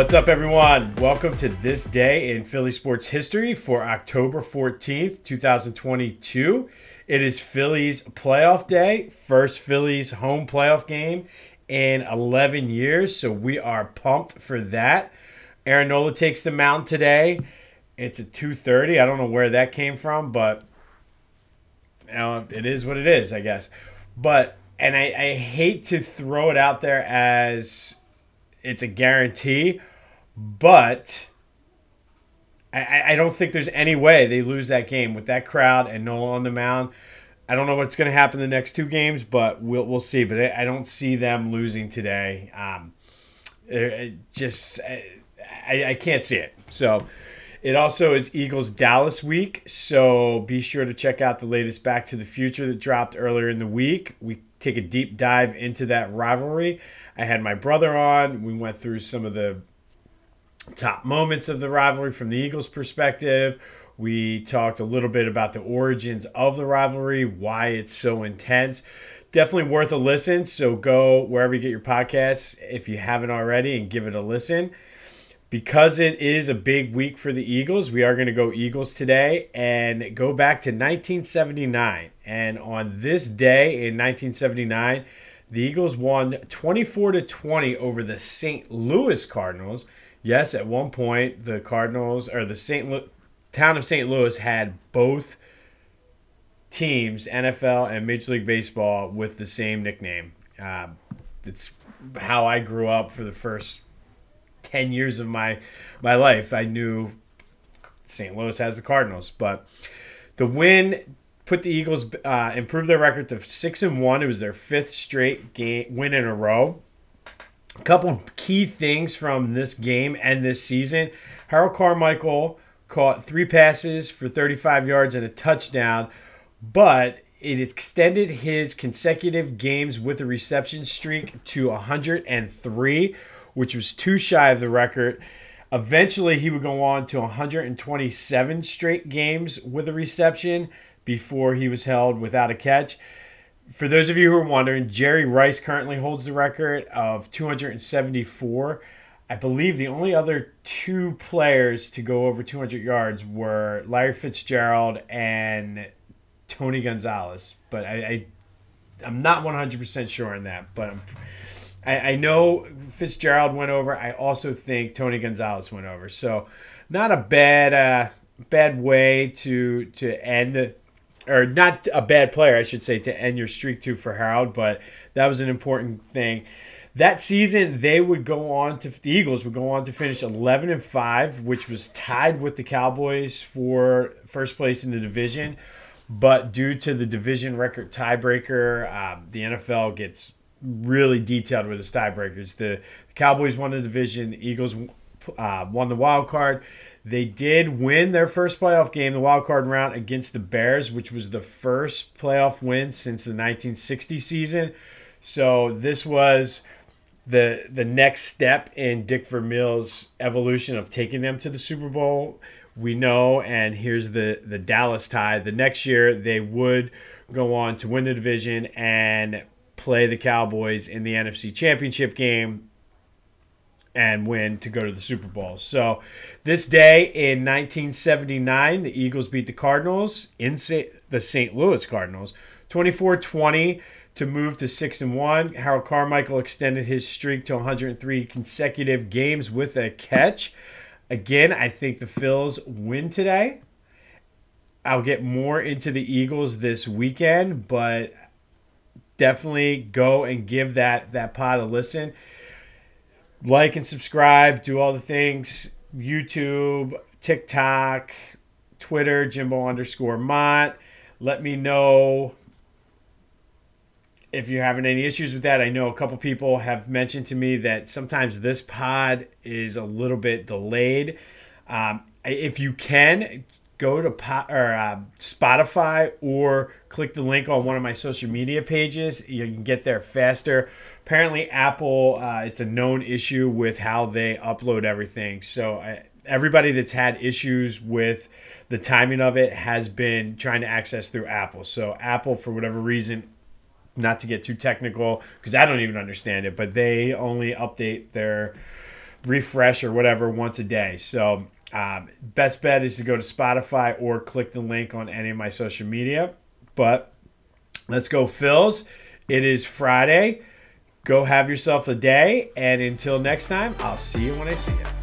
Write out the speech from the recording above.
What's up, everyone? Welcome to this day in Philly sports history for October 14th, 2022. It is Phillies playoff day, first Phillies home playoff game in 11 years, so we are pumped for that. Aaron Nola takes the mound today. It's at 2:30. I don't know where that came from, but you know, it is what it is, I guess. But and I, I hate to throw it out there as it's a guarantee, but I, I don't think there's any way they lose that game with that crowd and Nola on the mound. I don't know what's going to happen the next two games, but we'll we'll see. But I, I don't see them losing today. Um, just I, I can't see it. So it also is Eagles Dallas week. So be sure to check out the latest Back to the Future that dropped earlier in the week. We take a deep dive into that rivalry. I had my brother on. We went through some of the top moments of the rivalry from the Eagles' perspective. We talked a little bit about the origins of the rivalry, why it's so intense. Definitely worth a listen. So go wherever you get your podcasts if you haven't already and give it a listen. Because it is a big week for the Eagles, we are going to go Eagles today and go back to 1979. And on this day in 1979, the Eagles won 24 to 20 over the St. Louis Cardinals. Yes, at one point the Cardinals or the St. Lu- town of St. Louis had both teams, NFL and Major League Baseball, with the same nickname. Uh, it's how I grew up for the first 10 years of my my life. I knew St. Louis has the Cardinals, but the win put the Eagles uh, improved their record to six and one. It was their fifth straight game win in a row. A couple key things from this game and this season: Harold Carmichael caught three passes for 35 yards and a touchdown, but it extended his consecutive games with a reception streak to 103, which was two shy of the record. Eventually, he would go on to 127 straight games with a reception before he was held without a catch. For those of you who are wondering, Jerry Rice currently holds the record of 274. I believe the only other two players to go over 200 yards were Larry Fitzgerald and Tony Gonzalez. But I, I I'm not 100% sure on that, but I'm, I, I know Fitzgerald went over. I also think Tony Gonzalez went over. So not a bad uh, bad way to to end or not a bad player, I should say, to end your streak to for Harold, but that was an important thing. That season, they would go on to the Eagles would go on to finish 11 and 5, which was tied with the Cowboys for first place in the division. But due to the division record tiebreaker, um, the NFL gets really detailed with its tiebreakers. The, the Cowboys won the division, the Eagles uh, won the wild card. They did win their first playoff game, the wild card round against the Bears, which was the first playoff win since the 1960 season. So this was the the next step in Dick Vermeil's evolution of taking them to the Super Bowl. We know, and here's the the Dallas tie. The next year they would go on to win the division and play the Cowboys in the NFC Championship game and win to go to the Super Bowl. So, this day in 1979, the Eagles beat the Cardinals in the St. Louis Cardinals 24-20 to move to 6 and 1. Harold Carmichael extended his streak to 103 consecutive games with a catch. Again, I think the Phils win today. I'll get more into the Eagles this weekend, but definitely go and give that that pod a listen like and subscribe, do all the things YouTube, TikTok, Twitter, Jimbo underscore Mott. Let me know if you're having any issues with that. I know a couple people have mentioned to me that sometimes this pod is a little bit delayed. Um, if you can, go to po- or, uh, Spotify or click the link on one of my social media pages. You can get there faster apparently Apple, uh, it's a known issue with how they upload everything. So uh, everybody that's had issues with the timing of it has been trying to access through Apple. So Apple, for whatever reason, not to get too technical, because I don't even understand it, but they only update their refresh or whatever once a day. So, um, best bet is to go to Spotify or click the link on any of my social media. But let's go, Phils. It is Friday. Go have yourself a day. And until next time, I'll see you when I see you.